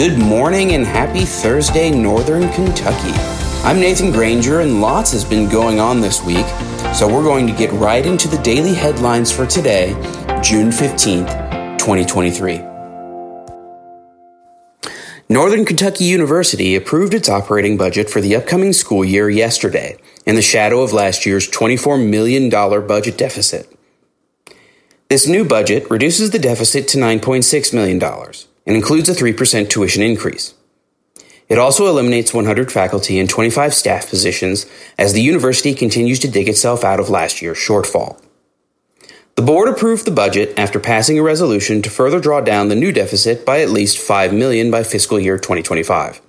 Good morning and happy Thursday, Northern Kentucky. I'm Nathan Granger, and lots has been going on this week, so we're going to get right into the daily headlines for today, June 15th, 2023. Northern Kentucky University approved its operating budget for the upcoming school year yesterday, in the shadow of last year's $24 million budget deficit. This new budget reduces the deficit to $9.6 million and includes a 3% tuition increase. It also eliminates 100 faculty and 25 staff positions as the university continues to dig itself out of last year's shortfall. The board approved the budget after passing a resolution to further draw down the new deficit by at least 5 million by fiscal year 2025.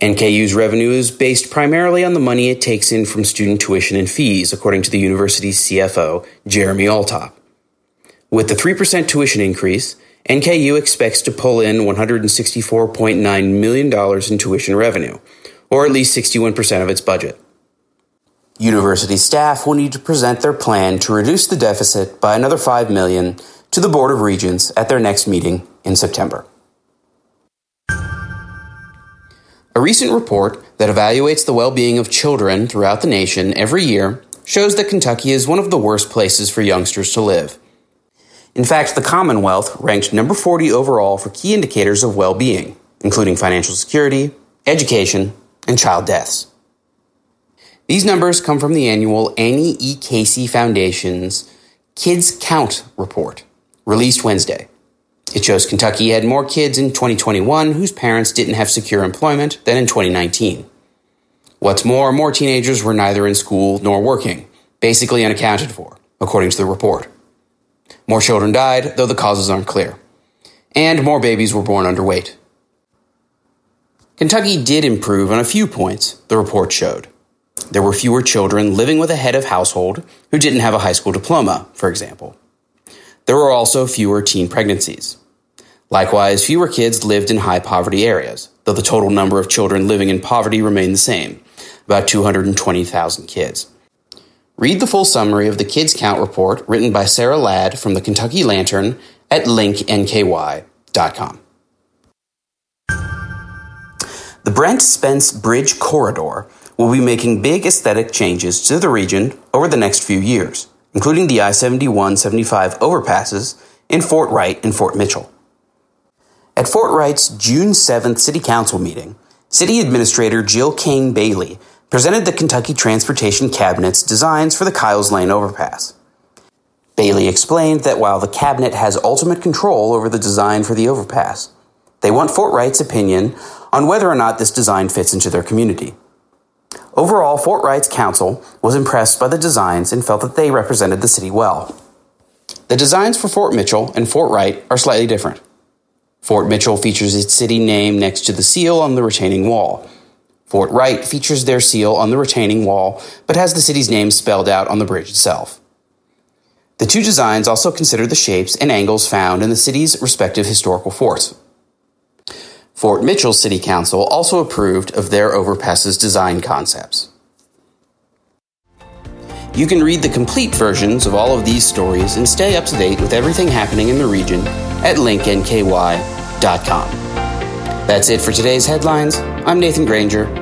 NKU's revenue is based primarily on the money it takes in from student tuition and fees, according to the university's CFO, Jeremy Altop. With the 3% tuition increase, NKU expects to pull in $164.9 million in tuition revenue, or at least 61% of its budget. University staff will need to present their plan to reduce the deficit by another 5 million to the Board of Regents at their next meeting in September. A recent report that evaluates the well-being of children throughout the nation every year shows that Kentucky is one of the worst places for youngsters to live. In fact, the Commonwealth ranked number 40 overall for key indicators of well being, including financial security, education, and child deaths. These numbers come from the annual Annie E. Casey Foundation's Kids Count report, released Wednesday. It shows Kentucky had more kids in 2021 whose parents didn't have secure employment than in 2019. What's more, more teenagers were neither in school nor working, basically unaccounted for, according to the report. More children died, though the causes aren't clear. And more babies were born underweight. Kentucky did improve on a few points, the report showed. There were fewer children living with a head of household who didn't have a high school diploma, for example. There were also fewer teen pregnancies. Likewise, fewer kids lived in high poverty areas, though the total number of children living in poverty remained the same, about 220,000 kids. Read the full summary of the Kids Count report written by Sarah Ladd from the Kentucky Lantern at linknky.com. The Brent Spence Bridge Corridor will be making big aesthetic changes to the region over the next few years, including the I 71 75 overpasses in Fort Wright and Fort Mitchell. At Fort Wright's June 7th City Council meeting, City Administrator Jill Kane Bailey presented the Kentucky Transportation Cabinet's designs for the Kyles Lane overpass. Bailey explained that while the cabinet has ultimate control over the design for the overpass, they want Fort Wright's opinion on whether or not this design fits into their community. Overall, Fort Wright's council was impressed by the designs and felt that they represented the city well. The designs for Fort Mitchell and Fort Wright are slightly different. Fort Mitchell features its city name next to the seal on the retaining wall, Fort Wright features their seal on the retaining wall, but has the city's name spelled out on the bridge itself. The two designs also consider the shapes and angles found in the city's respective historical forts. Fort Mitchell City Council also approved of their overpass's design concepts. You can read the complete versions of all of these stories and stay up to date with everything happening in the region at linknky.com. That's it for today's headlines. I'm Nathan Granger,